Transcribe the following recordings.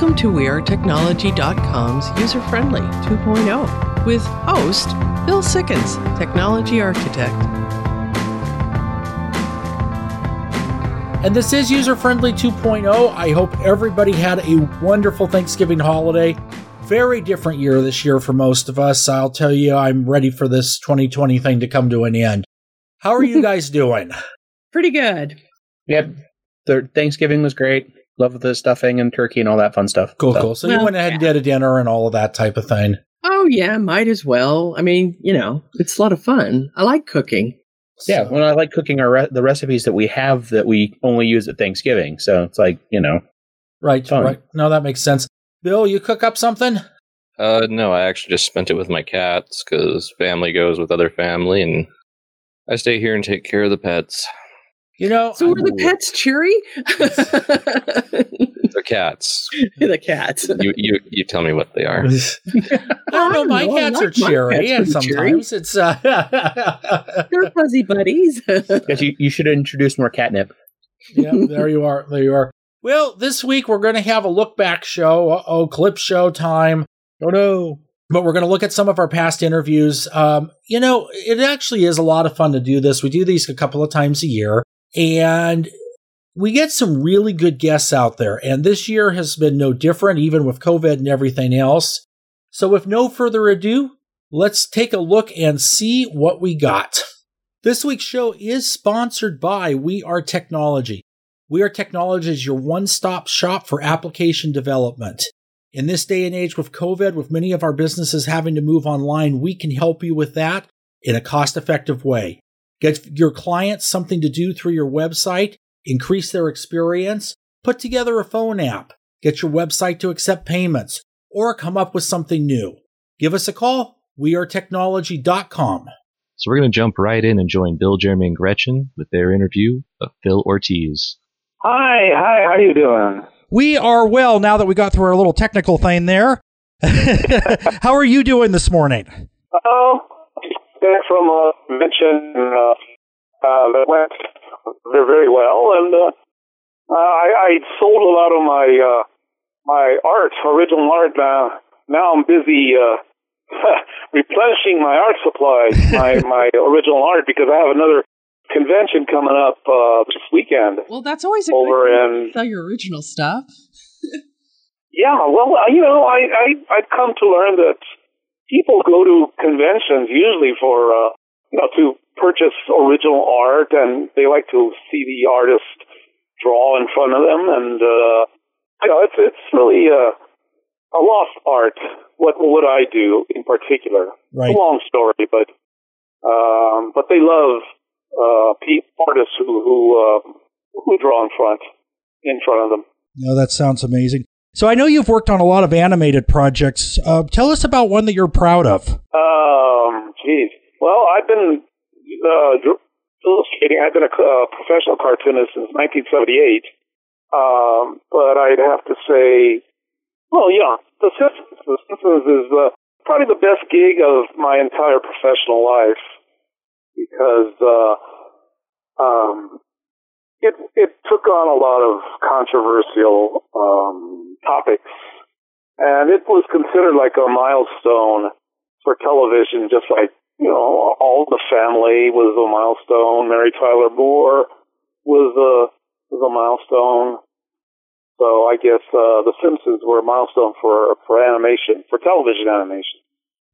Welcome to WeAreTechnology.com's user friendly 2.0 with host Bill Sikkens, Technology Architect. And this is user friendly 2.0. I hope everybody had a wonderful Thanksgiving holiday. Very different year this year for most of us. I'll tell you, I'm ready for this 2020 thing to come to an end. How are you guys doing? Pretty good. Yep. The Thanksgiving was great. Love the stuffing and turkey and all that fun stuff. Cool, so. cool. So well, you went ahead and did a dinner and all of that type of thing. Oh yeah, might as well. I mean, you know, it's a lot of fun. I like cooking. Yeah, well, I like cooking our re- the recipes that we have that we only use at Thanksgiving. So it's like you know, right, fun. right. No, that makes sense. Bill, you cook up something? Uh, no, I actually just spent it with my cats because family goes with other family, and I stay here and take care of the pets. You know, so were the pets cheery? the cats. the cats. You you you tell me what they are. I don't know. My cats like are cheery, cats and sometimes cheery. it's uh, they're fuzzy buddies. yes, you, you should introduce more catnip. yeah, there you are. There you are. Well, this week we're going to have a look back show. oh, clip show time. Oh no. But we're going to look at some of our past interviews. Um, you know, it actually is a lot of fun to do this. We do these a couple of times a year, and we get some really good guests out there. And this year has been no different, even with COVID and everything else. So, with no further ado, let's take a look and see what we got. This week's show is sponsored by We Are Technology. We Are Technology is your one stop shop for application development. In this day and age with COVID, with many of our businesses having to move online, we can help you with that in a cost effective way. Get your clients something to do through your website, increase their experience, put together a phone app, get your website to accept payments, or come up with something new. Give us a call. WeAreTechnology.com. So we're going to jump right in and join Bill, Jeremy, and Gretchen with their interview of Phil Ortiz. Hi, hi, how are you doing? We are well now that we got through our little technical thing there. how are you doing this morning? Oh, back from a convention uh, uh, that went very, well, and uh, I, I sold a lot of my uh, my art, original art. Now, now I'm busy uh, replenishing my art supply, my my original art, because I have another convention coming up uh, this weekend. Well, that's always a over in sell your original stuff. yeah, well, you know, I, I I've come to learn that people go to conventions usually for uh, you know to purchase original art, and they like to see the artist draw in front of them, and uh, you know, it's it's really uh, a lost art. What would I do in particular? Right. It's a long story, but um, but they love uh, artists who who uh, who draw in front in front of them. No, that sounds amazing. So I know you've worked on a lot of animated projects. Uh, tell us about one that you're proud of. Um, geez. Well, I've been uh, illustrating. I've been a uh, professional cartoonist since 1978. Um, but I'd have to say, well, yeah, The Simpsons. The Simpsons is uh, probably the best gig of my entire professional life because uh, um, it it took on a lot of controversial um, topics, and it was considered like a milestone for television, just like you know, all the family was a milestone. Mary Tyler Moore was a was a milestone. So I guess uh, the Simpsons were a milestone for for animation, for television animation.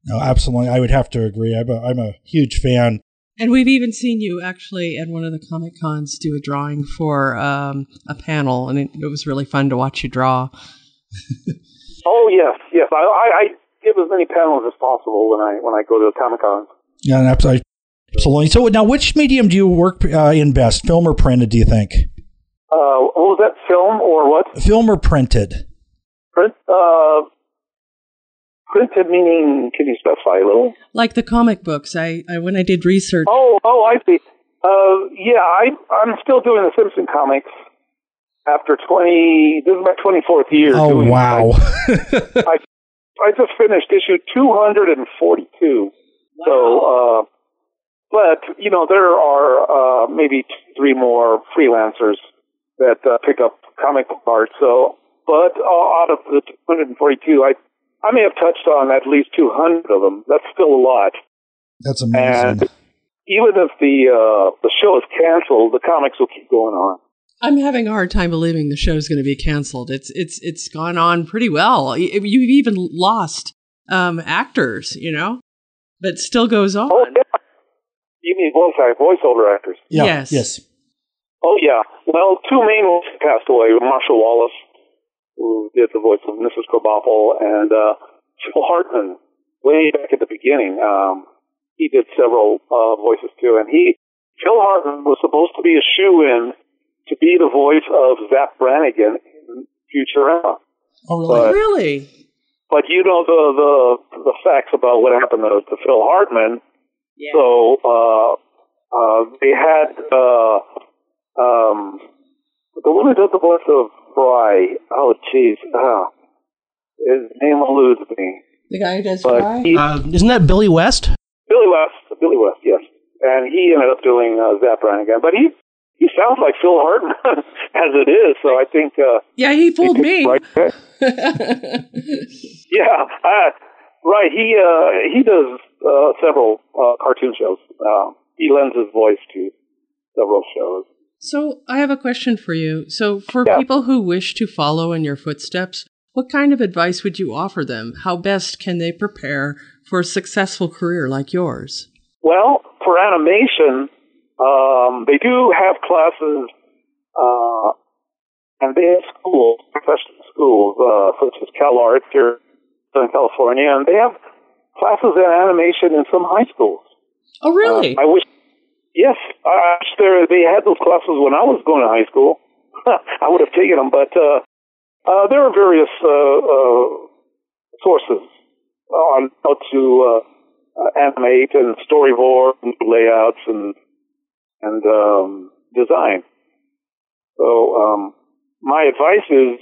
No, absolutely, I would have to agree. I'm a, I'm a huge fan and we've even seen you actually at one of the Comic Cons do a drawing for um, a panel, and it, it, was really fun to watch you draw. oh yes, yes. I, I, I, give as many panels as possible when I when I go to the Comic Cons. Yeah, absolutely. Absolutely. So now, which medium do you work uh, in best, film or printed? Do you think? Uh, what was that? Film or what? Film or printed? Print. Uh, Printed meaning, can you specify a little? Like the comic books. I, I when I did research. Oh, oh, I see. Uh, yeah, I, I'm still doing the Simpson comics after 20. This is my 24th year. Oh, wow. I, I just finished issue 242. Wow. So, uh, but you know, there are uh, maybe three more freelancers that uh, pick up comic art. So but uh, out of the 242, I I may have touched on at least 200 of them. That's still a lot. That's amazing. And even if the uh, the show is canceled, the comics will keep going on. I'm having a hard time believing the show's going to be canceled. It's it's it's gone on pretty well. You've even lost um, actors, you know, but still goes on. Oh yeah, you mean voice act- voiceover actors? yeah, yes. yes. Oh yeah. Well, two main ones passed away: Marcia Wallace, who did the voice of Mrs. Krabappel, and uh, Phil Hartman, way back at the beginning. Um, he did several uh, voices too, and he Phil Hartman was supposed to be a shoe in to be the voice of Zapp Brannigan in Futurama. Oh, really? But- Really? But you know the the the facts about what happened to, to Phil Hartman. Yeah. So uh, uh, they had uh, um, the one who did the voice of Fry. Oh, jeez, ah, his name eludes me. the guy who does But Fry? he, Uh, isn't that Billy West? Billy West, Billy West, yes, and he ended up doing uh, Zapp Brannigan. But he he sounds like Phil Hartman as it is. So I think uh, yeah, he he fooled picked me. right. Yeah, uh, right. He uh, he does uh, several uh, cartoon shows. Uh, he lends his voice to several shows. so I have a question for you. So for Yeah. people who wish to follow in your footsteps, what kind of advice would you offer them? How best can they prepare for a successful career like yours? Well, for animation, um, they do have classes, uh, and they have schools, professional schools, uh, such as CalArts here in California, and they have classes in animation in some high schools. Oh, really? Uh, I wish, yes, I wish there, they had those classes when I was going to high school. I would have taken them, but uh, uh, there are various uh, uh, sources on how to uh, uh, animate and storyboard and layouts and and um, design. So um, my advice is,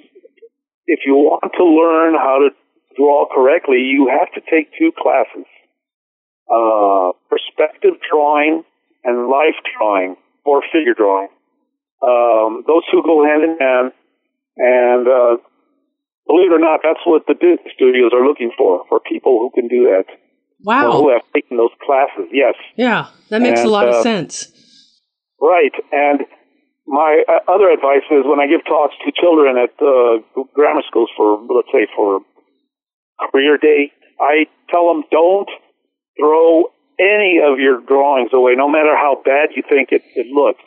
if you want to learn how to draw correctly, you have to take two classes uh, perspective drawing and life drawing or figure drawing. Um, those two go hand in hand, and uh, believe it or not, that's what the studios are looking for for people who can do that, or who have taken those classes. Yes, Yeah, that makes a And, lot of uh, sense. Right. And my uh, other advice is when I give talks to children at uh, grammar schools for, let's say, for career day, I tell them don't throw any of your drawings away, no matter how bad you think it, it looks.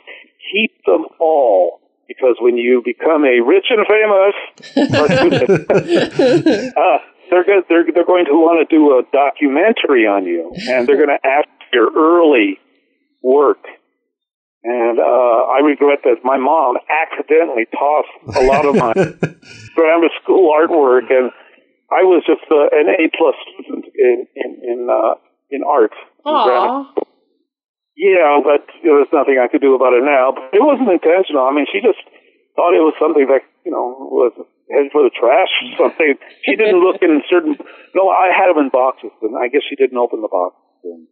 Keep them all, because when you become a rich and famous uh, they're, go- they're they're going to want to do a documentary on you, and they're going to ask your early work. And uh, I regret that my mom accidentally tossed a lot of my grammar school artwork, and I was just uh, an A plus student in in in, uh, in art. in yeah, but there was nothing I could do about it now. But it wasn't intentional. I mean, she just thought it was something that you know was headed for the trash or something. She didn't look in certain. No, I had them in boxes, and I guess she didn't open the box. And,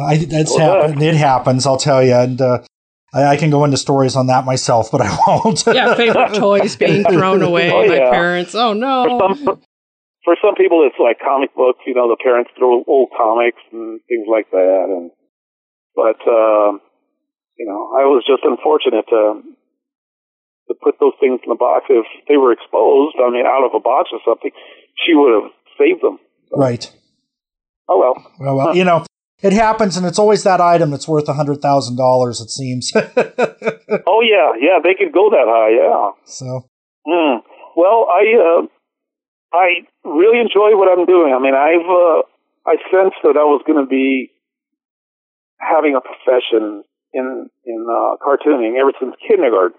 I, that's Well, happened. It happens, I'll tell you. And uh, I, I can go into stories on that myself, but I won't. yeah, favorite toys being thrown away Oh, by yeah. parents. Oh for no. some for some people, it's like comic books. You know, the parents throw old comics and things like that. And but um, you know, I was just unfortunate to to put those things in the box. If they were exposed, I mean, out of a box or something, she would have saved them. right. Oh well. Well, well, you know, it happens, and it's always that item that's worth a hundred thousand dollars. It seems. Oh yeah, yeah, they could go that high. Yeah. so Hmm. Well, I uh, I really enjoy what I'm doing. I mean, I've uh, I sensed that I was going to be having a profession in in uh, cartooning ever since kindergarten.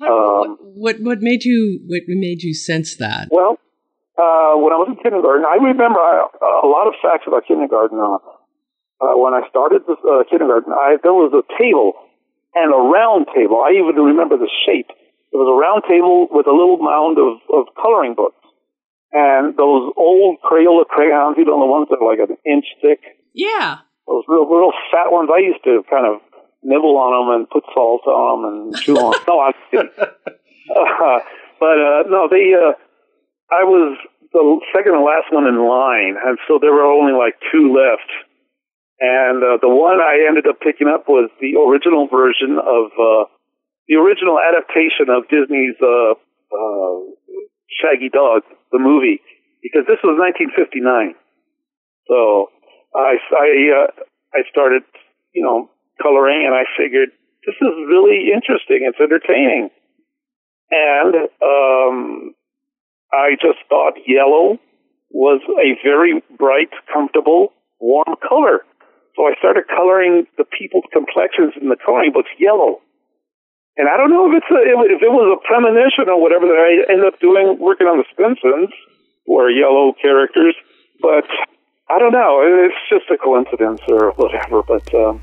Um, what what made you what made you sense that? Well, uh, when I was in kindergarten, I remember I, a lot of facts about kindergarten. Uh, uh, when I started this, uh, kindergarten, I, there was a table and a round table. I even remember the shape. It was a round table with a little mound of, of coloring books. And those old Crayola crayons, you know, the ones that are like an inch thick, Yeah. those real, real fat ones. I used to kind of nibble on them and put salt on them and chew on them. No, I'm kidding. Uh, But uh, no, they. Uh, I was the second and last one in line, and so there were only like two left. And uh, the one I ended up picking up was the original version of uh, the original adaptation of Disney's uh, uh, Shaggy Dog, the movie, because this was 1959. So I I uh, I started, you know, coloring, and I figured this is really interesting. It's entertaining, and um, I just thought yellow was a very bright, comfortable, warm color. So I started coloring the people's complexions in the coloring books yellow. And I don't know if it's a, if it was a premonition or whatever that I ended up doing working on the Simpsons, who are yellow characters, but I don't know. It's just a coincidence or whatever. But um,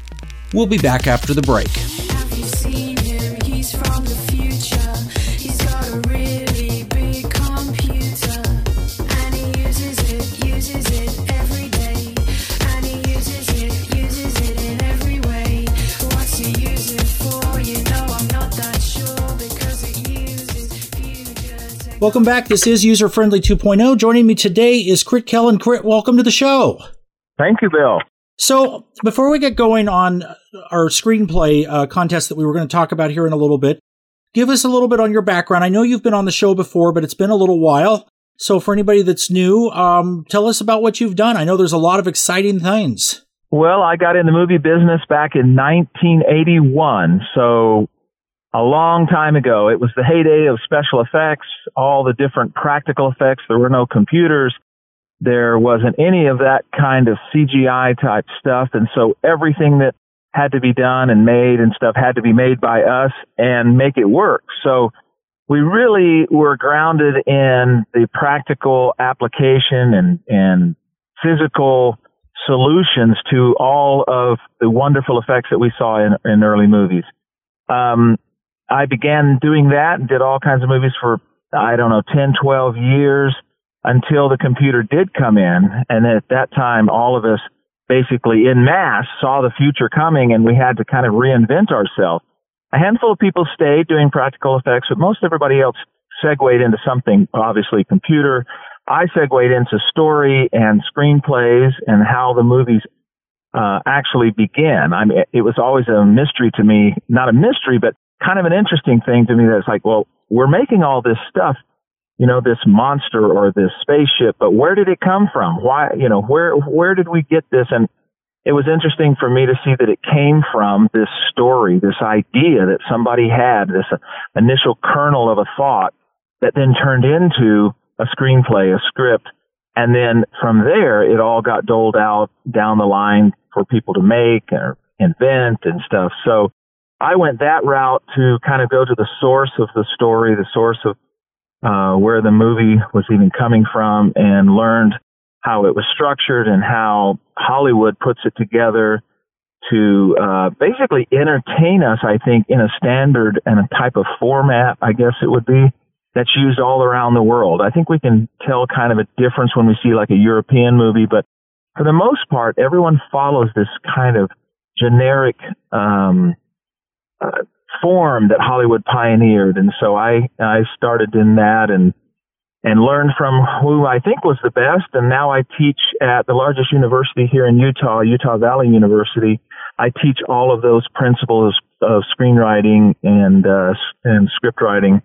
we'll be back after the break. Welcome back. This is User Friendly 2.0. Joining me today is Crit Kellen. Crit, welcome to the show. Thank you, Bill. So, before we get going on our screenplay uh, contest that we were going to talk about here in a little bit, give us a little bit on your background. I know you've been on the show before, but it's been a little while. So, for anybody that's new, um, tell us about what you've done. I know there's a lot of exciting things. Well, I got in the movie business back in 1981. So, a long time ago. It was the heyday of special effects, all the different practical effects. There were no computers. There wasn't any of that kind of CGI type stuff. And so everything that had to be done and made and stuff had to be made by us and make it work. So we really were grounded in the practical application and, and physical solutions to all of the wonderful effects that we saw in, in early movies. Um, I began doing that and did all kinds of movies for, I don't know, 10, 12 years until the computer did come in. And at that time, all of us basically in mass saw the future coming and we had to kind of reinvent ourselves. A handful of people stayed doing practical effects, but most everybody else segued into something, obviously computer. I segued into story and screenplays and how the movies uh, actually begin. I mean, it was always a mystery to me, not a mystery, but kind of an interesting thing to me that's like, well, we're making all this stuff, you know, this monster or this spaceship, but where did it come from? Why, you know, where, where did we get this? And it was interesting for me to see that it came from this story, this idea that somebody had, this initial kernel of a thought that then turned into a screenplay, a script. And then from there, it all got doled out down the line for people to make or invent and stuff. So I went that route to kind of go to the source of the story, the source of uh, where the movie was even coming from, and learned how it was structured and how Hollywood puts it together to uh, basically entertain us. I think in a standard and a type of format, I guess it would be that's used all around the world. I think we can tell kind of a difference when we see like a European movie, but for the most part, everyone follows this kind of generic um, uh, form that Hollywood pioneered, and so I I started in that and and learned from who I think was the best. And now I teach at the largest university here in Utah, Utah Valley University. I teach all of those principles of screenwriting and uh, and script writing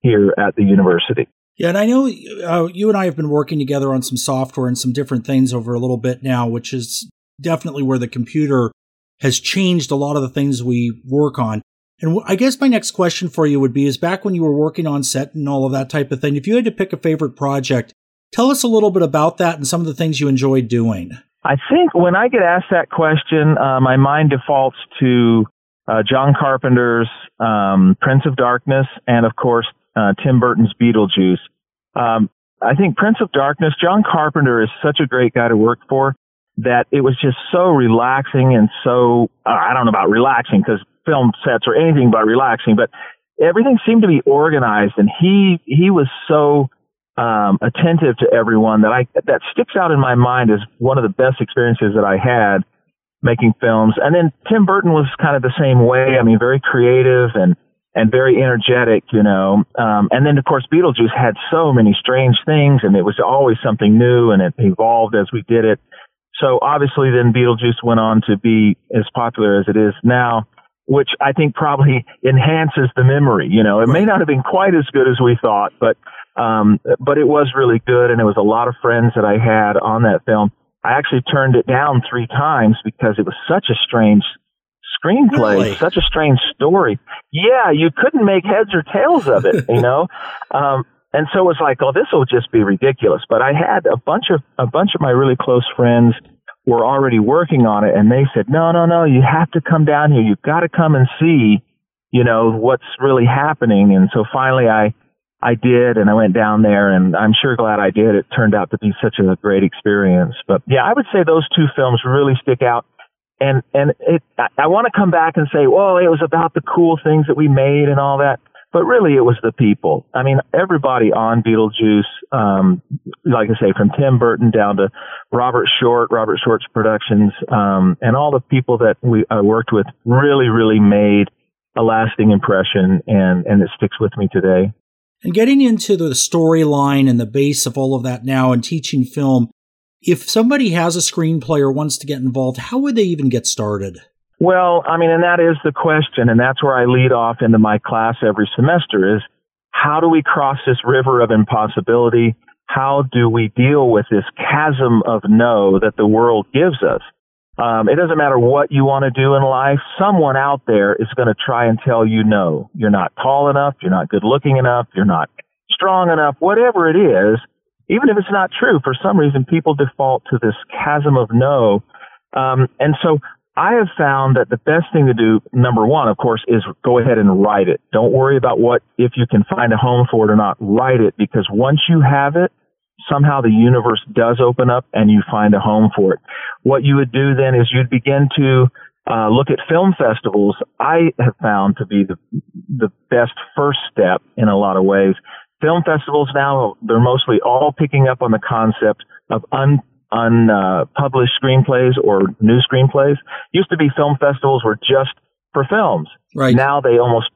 here at the university. Yeah, and I know uh, you and I have been working together on some software and some different things over a little bit now, which is definitely where the computer has changed a lot of the things we work on. And I guess my next question for you would be is back when you were working on set and all of that type of thing, if you had to pick a favorite project, tell us a little bit about that and some of the things you enjoyed doing. I think when I get asked that question, uh, my mind defaults to uh, John Carpenter's um, Prince of Darkness and, of course, uh, Tim Burton's Beetlejuice. Um, I think Prince of Darkness, John Carpenter is such a great guy to work for that it was just so relaxing and so, uh, I don't know about relaxing because film sets are anything but relaxing, but everything seemed to be organized and he, he was so, um, attentive to everyone that I, that sticks out in my mind as one of the best experiences that I had making films. And then Tim Burton was kind of the same way. I mean, very creative and, and very energetic, you know. Um, and then of course Beetlejuice had so many strange things, and it was always something new, and it evolved as we did it. So obviously, then Beetlejuice went on to be as popular as it is now, which I think probably enhances the memory. You know, it may not have been quite as good as we thought, but um, but it was really good, and it was a lot of friends that I had on that film. I actually turned it down three times because it was such a strange screenplay, Really? such a strange story. Yeah, you couldn't make heads or tails of it, you know. Um, and so it was like, oh, this will just be ridiculous. But I had a bunch of a bunch of my really close friends were already working on it, and they said, no, no, no, you have to come down here. You've got to come and see, you know, what's really happening. And so finally, I I did, and I went down there, and I'm sure glad I did. It turned out to be such a great experience. But yeah, I would say those two films really stick out. And and it, I, I want to come back and say, well, it was about the cool things that we made and all that. But really, it was the people. I mean, everybody on Beetlejuice, um, like I say, from Tim Burton down to Robert Short, Robert Short's Productions, um, and all the people that we uh, worked with really, really made a lasting impression, and and it sticks with me today. And getting into the storyline and the base of all of that now and teaching film, if somebody has a screenplay or wants to get involved, how would they even get started? Well, I mean, and that is the question, and that's where I lead off into my class every semester is how do we cross this river of impossibility? How do we deal with this chasm of no that the world gives us? Um, it doesn't matter what you want to do in life. Someone out there is going to try and tell you no. You're not tall enough. You're not good looking enough. You're not strong enough. Whatever it is, even if it's not true, for some reason people default to this chasm of no. Um, and so I have found that the best thing to do, number one, of course, is go ahead and write it. Don't worry about what, if you can find a home for it or not. Write it because once you have it, somehow the universe does open up and you find a home for it. What you would do then is you'd begin to uh, look at film festivals. I have found to be the the best first step in a lot of ways. Film festivals now they're mostly all picking up on the concept of un unpublished screenplays or new screenplays. Used to be film festivals were just for films. Right. Now they almost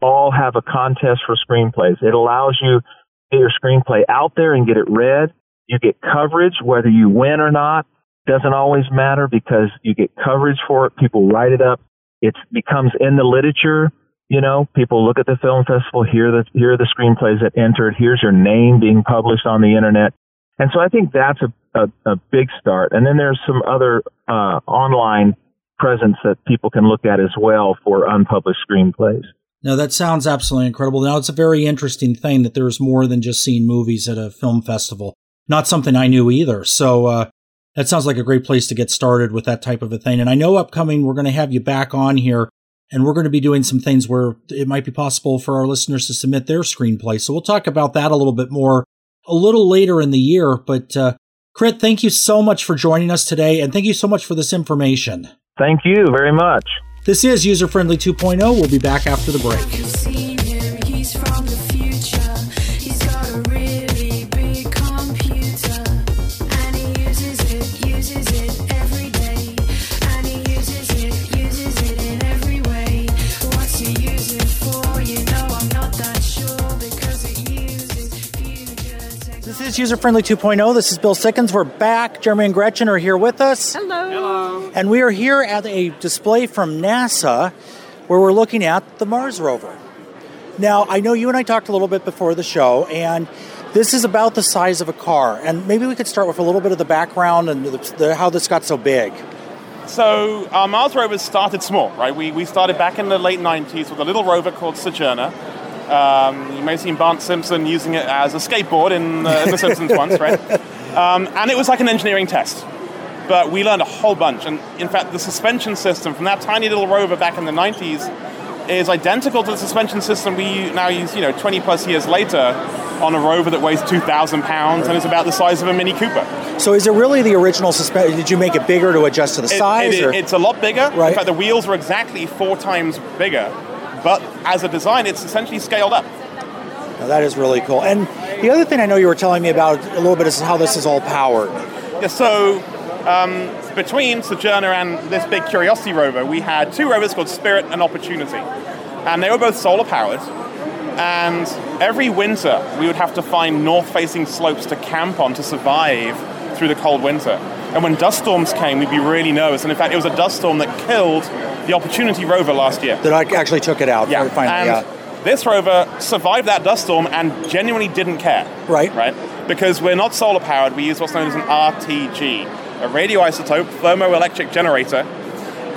all have a contest for screenplays. It allows you to get your screenplay out there and get it read. You get coverage, whether you win or not. Doesn't always matter because you get coverage for it. People write it up. It becomes in the literature. You know, people look at the film festival, hear the here are the screenplays that entered. Here's your name being published on the internet. And so I think that's a, a, a big start. And then there's some other uh, online presence that people can look at as well for unpublished screenplays. Now that sounds absolutely incredible. Now it's a very interesting thing that there's more than just seeing movies at a film festival. Not something I knew either. So uh, that sounds like a great place to get started with that type of a thing. And I know upcoming we're going to have you back on here, and we're going to be doing some things where it might be possible for our listeners to submit their screenplay. So we'll talk about that a little bit more a little later in the year. But uh, Crit, thank you so much for joining us today, and thank you so much for this information. Thank you very much. This is User Friendly 2.0. We'll be back after the break. Future technology. This is User Friendly 2.0. This is Bill Sikkens. We're back. Jeremy and Gretchen are here with us. Hello. Hello. And we are here at a display from NASA where we're looking at the Mars rover. Now, I know you and I talked a little bit before the show, and this is about the size of a car. And maybe we could start with a little bit of the background and the, the, how this got so big. So our Mars rovers started small, right? We, we started back in the late 90s with a little rover called Sojourner. Um, you may have seen Bart Simpson using it as a skateboard in, uh, in The Simpsons once, right? Um, and it was like an engineering test. But we learned a whole bunch. And in fact, the suspension system from that tiny little rover back in the 90s is identical to the suspension system we now use, you know, 20 plus years later on a rover that weighs 2,000 pounds and is about the size of a Mini Cooper. So, is it really the original suspension? Did you make it bigger to adjust to the It- size? it- or? it's a lot bigger. Right. In fact, the wheels are exactly four times bigger. But as a design, it's essentially scaled up. Now, that is really cool. And the other thing I know you were telling me about a little bit is how this is all powered. Yeah, so um, between Sojourner and this big Curiosity rover, we had two rovers called Spirit and Opportunity. and they were both solar powered. And every winter, we would have to find north-facing slopes to camp on to survive through the cold winter. And when dust storms came, we'd be really nervous. And in fact, it was a dust storm that killed the Opportunity rover last year. That I actually took it out. Yeah, Finally, yeah. this rover survived that dust storm and genuinely didn't care. Right. Right? Because we're not solar powered, we use what's known as an RTG, a radioisotope thermoelectric generator.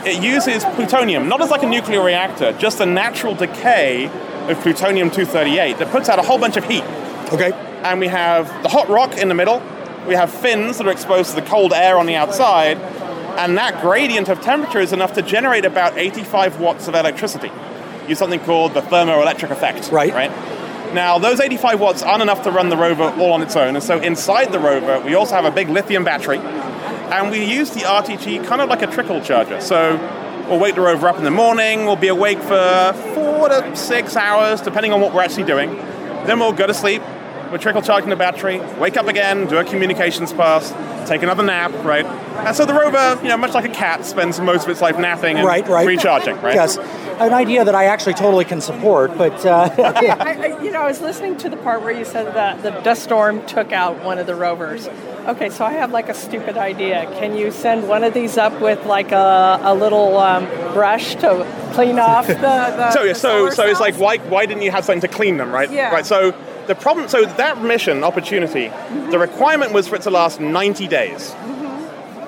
It uses plutonium, not as like a nuclear reactor, just a natural decay of plutonium 238 that puts out a whole bunch of heat. Okay. And we have the hot rock in the middle, we have fins that are exposed to the cold air on the outside, and that gradient of temperature is enough to generate about 85 watts of electricity. Use something called the thermoelectric effect. Right. Right. Now, those 85 watts aren't enough to run the rover all on its own, and so inside the rover, we also have a big lithium battery, and we use the RTG kind of like a trickle charger. So we'll wake the rover up in the morning, we'll be awake for four to six hours, depending on what we're actually doing. Then we'll go to sleep, we'll trickle charging the battery, wake up again, do a communications pass, take another nap, right? And so the rover, you know, much like a cat, spends most of its life napping and Right, right. recharging, right? Yes. An idea that I actually totally can support, but uh, okay, I, I, you know, I was listening to the part where you said that the dust storm took out one of the rovers. Okay, so I have like a stupid idea. Can you send one of these up with like a, a little um, brush to clean off the? the so yeah, the so solar so it's like why why didn't you have something to clean them, right? Yeah. Right. So the problem, so that mission opportunity, the requirement was for it to last 90 days.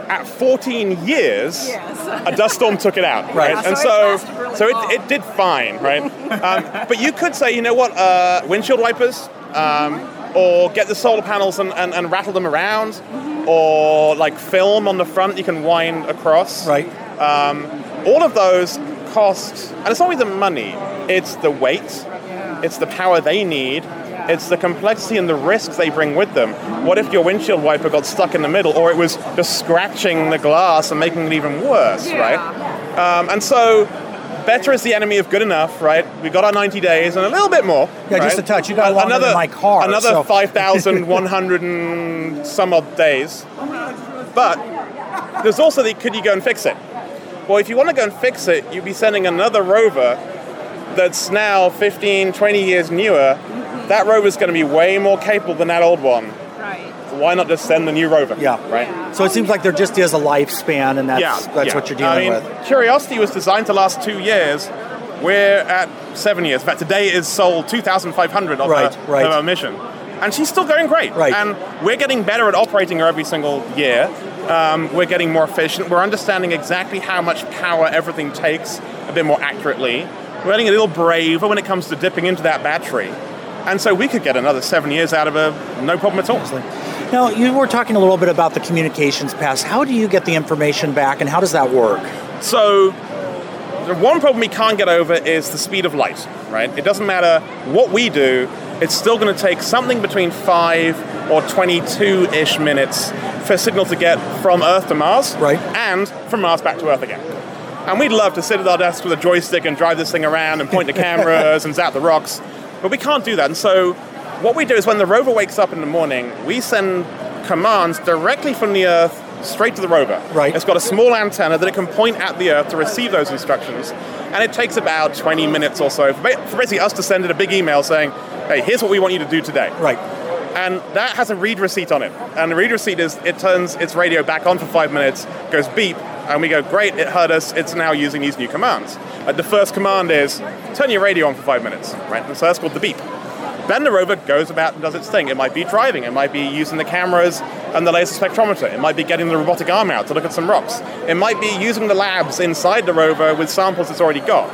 At 14 years, a dust storm took it out, right? Right. And So it so, lasted really so it, it did fine, right? um, but you could say, you know what, uh, windshield wipers, um, or get the solar panels and, and, and rattle them around, or like film on the front you can wind across. Right. Um, all of those cost, and it's not only the money, it's the weight, it's the power they need, it's the complexity and the risks they bring with them. What if your windshield wiper got stuck in the middle, or it was just scratching the glass and making it even worse, right? Um, and so, better is the enemy of good enough, right? We got our 90 days and a little bit more. Yeah, just right? a touch. You got longer another my car, Another so- 5,100 and some odd days. But there's also the could you go and fix it? Well, if you want to go and fix it, you'd be sending another rover that's now 15, 20 years newer. That rover's going to be way more capable than that old one. Right. So why not just send the new rover? yeah. Right? So it seems like there just is a lifespan, and that's yeah, that's yeah. what you're dealing I mean, with. Curiosity was designed to last two years. We're at seven years. In fact, today is sol 2,500 of, Right, her, right. of her mission. And she's still going great. Right. And we're getting better at operating her every single year. Um, we're getting more efficient. We're understanding exactly how much power everything takes a bit more accurately. We're getting a little braver when it comes to dipping into that battery. And so we could get another seven years out of her, no problem at all. Now, you were talking a little bit about the communications pass. How do you get the information back, and how does that work? So, the one problem we can't get over is the speed of light, right? It doesn't matter what we do, it's still going to take something between 5 or 22 ish minutes for a signal to get from Earth to Mars, right. and from Mars back to Earth again. And we'd love to sit at our desk with a joystick and drive this thing around and point the cameras and zap the rocks, but we can't do that. And so, what we do is when the rover wakes up in the morning, we send commands directly from the Earth straight to the rover. Right. It's got a small antenna that it can point at the Earth to receive those instructions, and it takes about 20 minutes or so for basically us to send it a big email saying, "Hey, here's what we want you to do today." Right. And that has a read receipt on it. And the read receipt is it turns its radio back on for five minutes, goes beep, and we go, great, it heard us, it's now using these new commands. Uh, the first command is turn your radio on for five minutes, right? And so that's called the beep. Then the rover goes about and does its thing. It might be driving, it might be using the cameras and the laser spectrometer, it might be getting the robotic arm out to look at some rocks, it might be using the labs inside the rover with samples it's already got.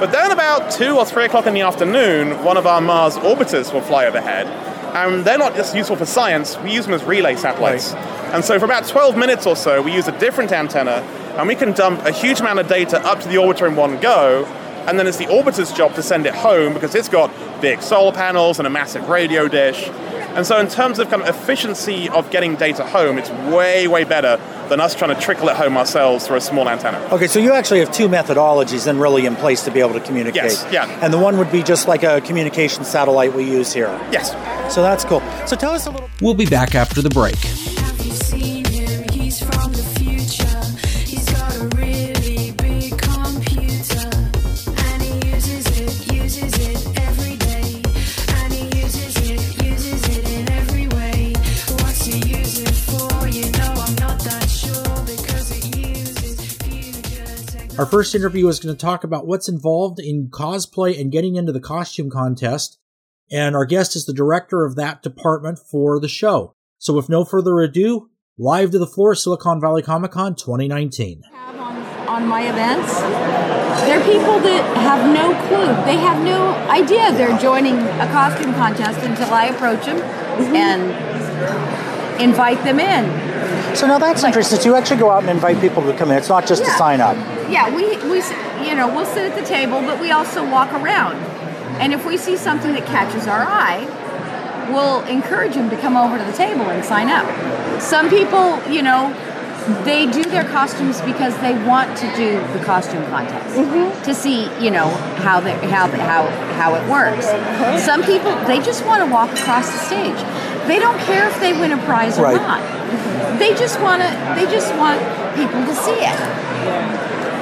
But then about 2 or 3 o'clock in the afternoon, one of our Mars orbiters will fly overhead. And they're not just useful for science, we use them as relay satellites. And so for about 12 minutes or so, we use a different antenna, and we can dump a huge amount of data up to the orbiter in one go, and then it's the orbiter's job to send it home because it's got big solar panels and a massive radio dish. And so, in terms of kind of efficiency of getting data home, it's way, way better than us trying to trickle it home ourselves through a small antenna. Okay, so you actually have two methodologies then really in place to be able to communicate. Yes, yeah. And the one would be just like a communication satellite we use here. Yes. So that's cool. So tell us a little. We'll be back after the break. Our first interview is going to talk about what's involved in cosplay and getting into the costume contest. And our guest is the director of that department for the show. So with no further ado, live to the floor, Silicon Valley Comic Con 2019. on my events. They're people that have no clue. They have no idea they're joining a costume contest until I approach them mm-hmm. and invite them in. So now that's interesting. So you actually go out and invite people to come in. It's not just to sign up. Yeah, we, we you know we'll sit at the table, but we also walk around. And if we see something that catches our eye, we'll encourage them to come over to the table and sign up. Some people, you know, they do their costumes because they want to do the costume contest mm-hmm. to see, you know, how they, how how how it works. Uh-huh. Some people they just want to walk across the stage. They don't care if they win a prize or not. They just want to. They just want people to see it.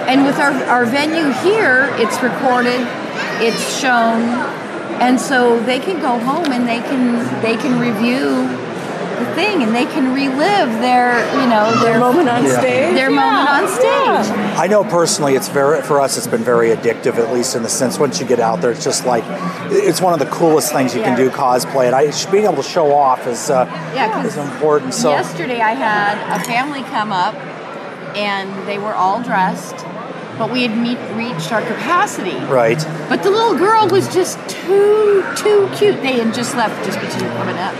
And with our, our venue here, it's recorded, it's shown, and so they can go home and they can they can review the thing and they can relive their you know their, moment on Yeah. stage. Their moment on stage. I know personally, it's very for us. It's been very addictive, at least in the sense once you get out there, it's just like it's one of the coolest things you can do. Cosplay, and I being able to show off is uh, Yeah, 'cause is important. So Yesterday, I had a family come up, and they were all dressed, but we had meet, reached our capacity. right, But the little girl was just too, too cute. They had just left just because you were coming up.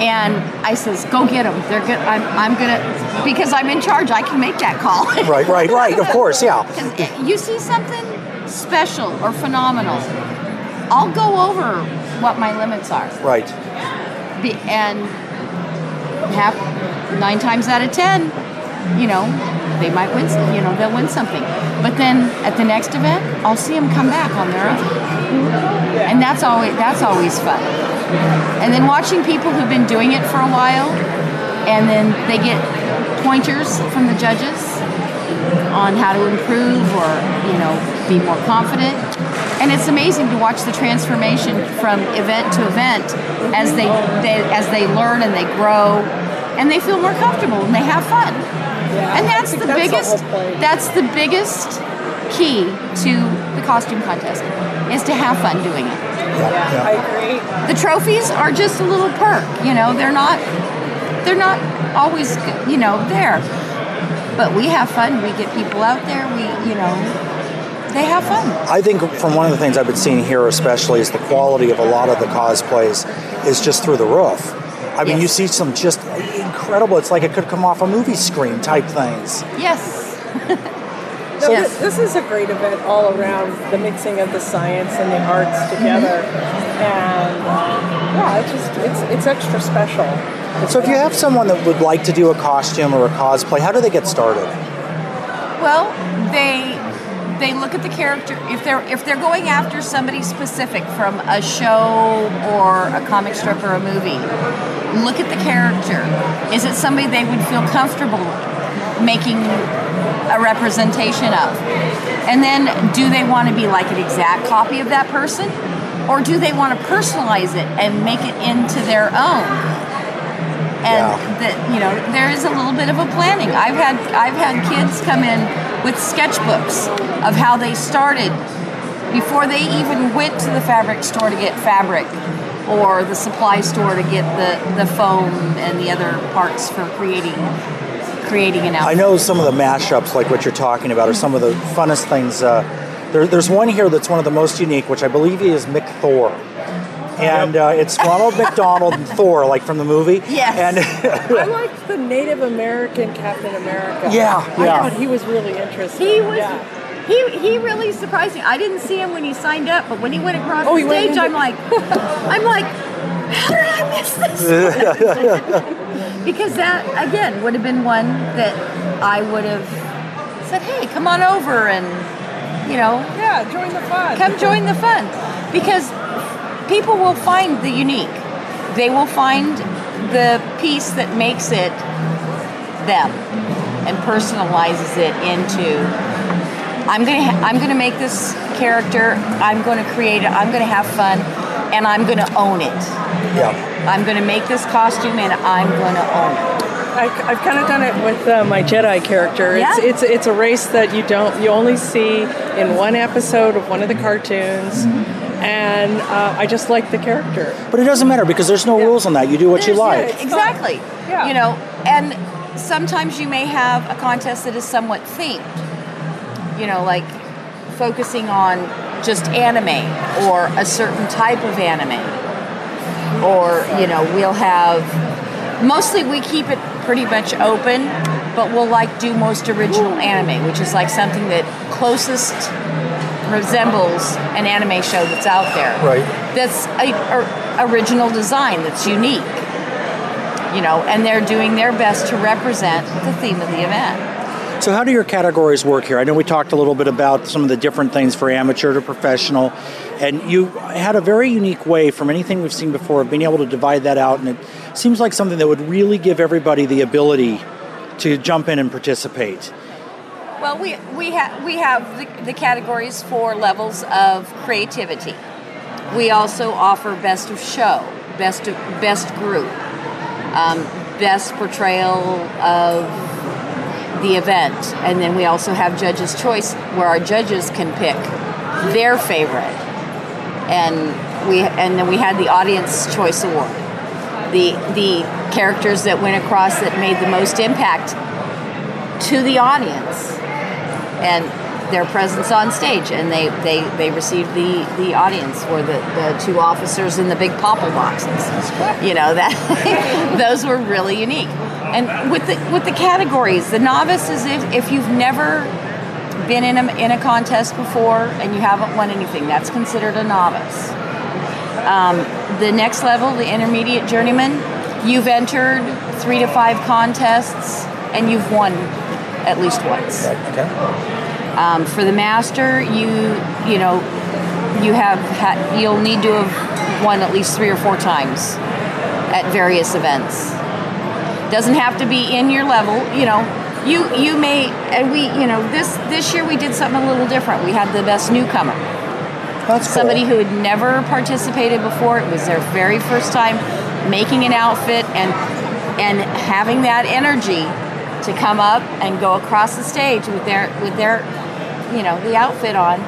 And I says, go get them. They're good. I'm, I'm gonna, because I'm in charge. I can make that call. right, right, right. Of course, yeah. you see something special or phenomenal, I'll go over what my limits are. Right. Be, and half, nine times out of ten, you know, they might win. You know, they'll win something. But then at the next event, I'll see them come back on their own, and that's always that's always fun. And then watching people who've been doing it for a while, and then they get pointers from the judges on how to improve or you know be more confident. And it's amazing to watch the transformation from event to event as they, they as they learn and they grow and they feel more comfortable and they have fun. And that's the that's biggest point. that's the biggest key to the costume contest is to have fun doing it Yeah, I agree. the trophies are just a little perk you know they're not they're not always you know there but we have fun we get people out there we you know they have fun I think from one of the things I've been seeing here, especially, is the quality of a lot of the cosplays is just through the roof. I mean, you see some just incredible. It's like it could come off a movie screen type things. yes No, Yes. this, this is a great event all around the mixing of the science and the arts together, and um, yeah, it's just it's it's extra special. So, if you have someone that would like to do a costume or a cosplay, how do they get started? Well, they they look at the character if they're if they're going after somebody specific from a show or a comic strip or a movie. Look at the character. Is it somebody they would feel comfortable making a representation of? And then do they want to be like an exact copy of that person? Or do they want to personalize it and make it into their own? and that you know there is a little bit of a planning. I've had I've had kids come in with sketchbooks of how they started before they even went to the fabric store to get fabric or the supply store to get the, the foam and the other parts for creating creating an outfit. I know some of the mashups, like what you're talking about, are some of the funnest things. Uh, there, there's one here that's one of the most unique, which I believe is Mick Thor. And uh, it's Ronald McDonald and Thor, like from the movie. Yes. And I liked the Native American Captain America. Yeah, I yeah. thought he was really interesting. He was Yeah. he he really surprised me. I didn't see him when he signed up, but when he went across Oh, the stage, I'm like I'm like, how did I miss this? because that again would have been one that I would have said, "Hey, come on over and you know, yeah, join the fun. Come join the fun." Because people will find the unique. They will find the piece that makes it them and personalizes it into I'm going to ha- I'm going to make this character, I'm going to create it, I'm going to have fun and I'm going to own it. yeah. I'm going to make this costume and I'm going to own it. I, I've kind of done it with uh, my Jedi character. It's, Yeah. it's it's a race that you don't you only see in one episode of one of the cartoons, and uh, I just like the character. But it doesn't matter because there's no rules on that. You do what you like. Exactly. Yeah. You know, and sometimes you may have a contest that is somewhat themed. You know, like focusing on just anime or a certain type of anime. Or, you know, we'll have mostly we keep it pretty much open, but we'll like do most original anime, which is like something that closest resembles an anime show that's out there Right. that's a, a original design that's unique you know and they're doing their best to represent the theme of the event So, how do your categories work here? I know we talked a little bit about some of the different things for amateur to professional, and you had a very unique way from anything we've seen before of being able to divide that out, and it seems like something that would really give everybody the ability to jump in and participate. well we we have we have the, the categories for levels of creativity we also offer best of show best of, best group um, best portrayal of the event. And then we also have judges choice where our judges can pick their favorite. And we and then we had the audience choice award. The the characters that went across that made the most impact to the audience. And their presence on stage and they they, they received the the audience or the, the two officers in the big popple boxes. You know that those were really unique. And with the with the categories the novice is if, if you've never been in a, in a contest before and you haven't won anything that's considered a novice. Um, the next level the intermediate journeyman you've entered three to five contests and you've won at least once um, for the master, you you know you have ha- you'll need to have won at least three or four times at various events. Doesn't have to be in your level. You know, you you may and we you know this this year we did something a little different. We had the best newcomer. That's somebody who had never participated before. It was their very first time making an outfit and and having that energy to come up and go across the stage with their with their you know the outfit on.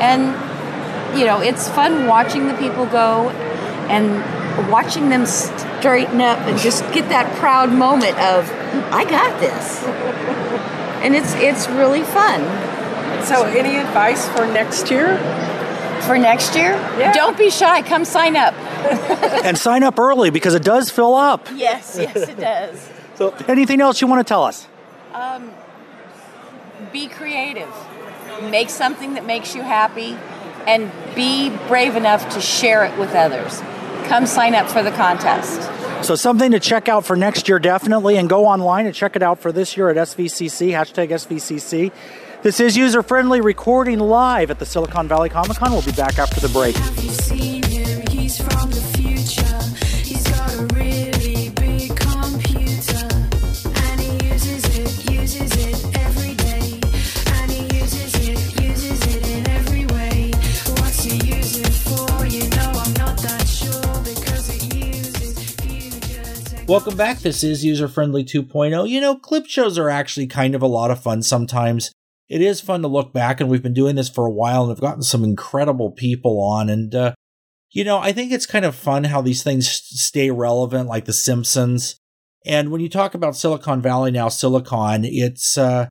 And you know it's fun watching the people go and watching them straighten up and just get that proud moment of I got this. And it's it's really fun. So, any advice for next year? for next year? Don't be shy. Come sign up. And sign up early because it does fill up. yes yes it does. So, anything else you want to tell us? um, be creative make something that makes you happy and be brave enough to share it with others come sign up for the contest So, something to check out for next year, definitely, and go online and check it out for this year at SVCC, hashtag SVCC. This is user friendly recording live at the Silicon Valley Comic Con. We'll be back after the break. Welcome back. This is User Friendly 2.0. You know, clip shows are actually kind of a lot of fun sometimes. It is fun to look back, and we've been doing this for a while, and I've gotten some incredible people on. And, uh, you know, I think it's kind of fun how these things stay relevant, like The Simpsons. And when you talk about Silicon Valley now, Silicon, it's, uh,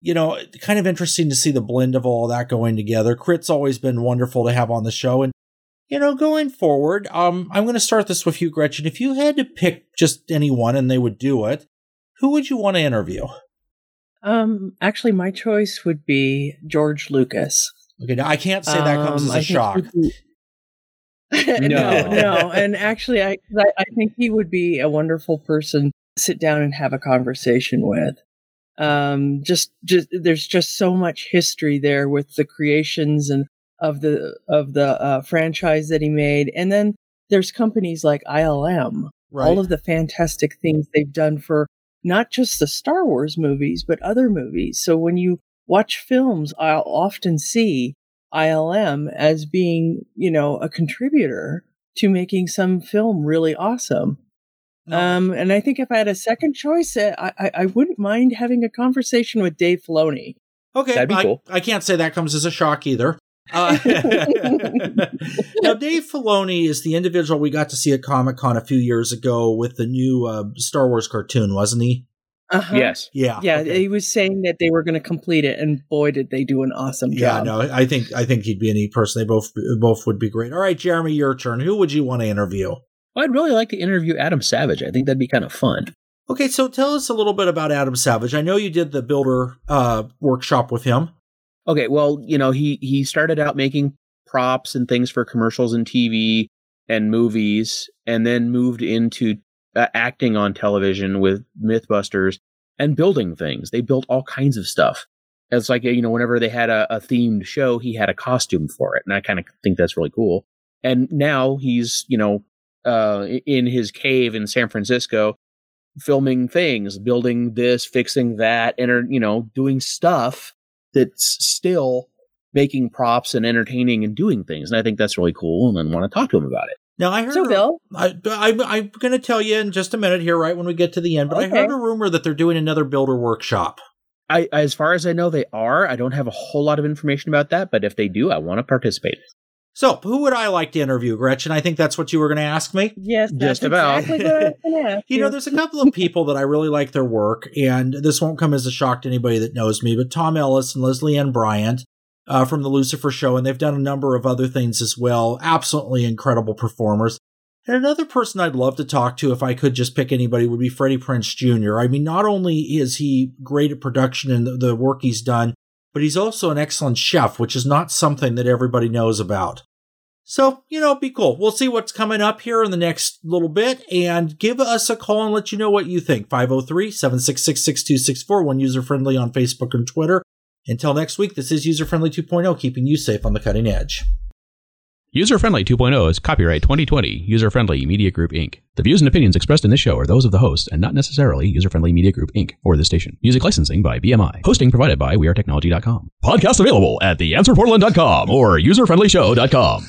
you know, kind of interesting to see the blend of all that going together. Crit's always been wonderful to have on the show. And you know, going forward, um, I'm going to start this with you, Gretchen. If you had to pick just anyone and they would do it, who would you want to interview? Um, actually, my choice would be George Lucas. Okay, now I can't say that comes Um, as I a think shock. be- no, no, and actually, I, I I think he would be a wonderful person to sit down and have a conversation with. Um, just just there's just so much history there with the creations and of the of the uh, franchise that he made, and then there's companies like ILM, Right. all of the fantastic things they've done for not just the Star Wars movies, but other movies. So when you watch films, I'll often see ILM as being, you know, a contributor to making some film really awesome. Um, and I think if I had a second choice, uh, I, I, I wouldn't mind having a conversation with Dave Filoni. Okay, That'd be I, cool. I can't say that comes as a shock either. Uh, now, Dave Filoni is the individual we got to see at Comic Con a few years ago with the new uh, Star Wars cartoon, wasn't he? Uh-huh. Yes. Yeah. Yeah, okay. he was saying that they were going to complete it, and boy, did they do an awesome Yeah, job. Yeah. No, I think I think he'd be a neat person. They both both would be great. All right, Jeremy, your turn. Who would you want to interview? Well, I'd really like to interview Adam Savage. I think that'd be kind of fun. Okay, so tell us a little bit about Adam Savage. I know you did the builder uh, workshop with him. Okay, well, you know, he he started out making props and things for commercials and TV and movies, and then moved into uh, acting on television with MythBusters and building things. They built all kinds of stuff. It's like you know, whenever they had a, a themed show, he had a costume for it, and I kind of think that's really cool. And now he's you know uh, in his cave in San Francisco, filming things, building this, fixing that, and you know, doing stuff that's still making props and entertaining and doing things. And I think that's really cool, and I want to talk to him about it. Now I heard. So, Bill, I, I, I'm going to tell you in just a minute here, right when we get to the end. But I heard a rumor that they're doing another builder workshop. I, as far as I know, they are. I don't have a whole lot of information about that, but if they do, I want to participate. So, who would I like to interview, Gretchen? I think that's what you were going to ask me. yes, that's Just about. exactly what I was gonna You know, there's a couple of people that I really like their work, and this won't come as a shock to anybody that knows me, but Tom Ellis and Lesley-Ann Brandt uh, from the Lucifer Show, and they've done a number of other things as well. Absolutely incredible performers. And another person I'd love to talk to, if I could just pick anybody, would be Freddie Prinze Jr. I mean, not only is he great at production and the, the work he's done, but he's also an excellent chef, which is not something that everybody knows about. So, you know, be cool. We'll see what's coming up here in the next little bit and give us a call and let you know what you think. 503 766 6264, one user friendly on Facebook and Twitter. Until next week, this is User Friendly 2.0, keeping you safe on the cutting edge. User Friendly 2.0 is copyright 2020 User Friendly Media Group Inc. The views and opinions expressed in this show are those of the host and not necessarily User Friendly Media Group Inc. or the station. Music licensing by BMI. Hosting provided by WeAreTechnology.com. Podcast available at theanswerportland.com or userfriendlyshow.com.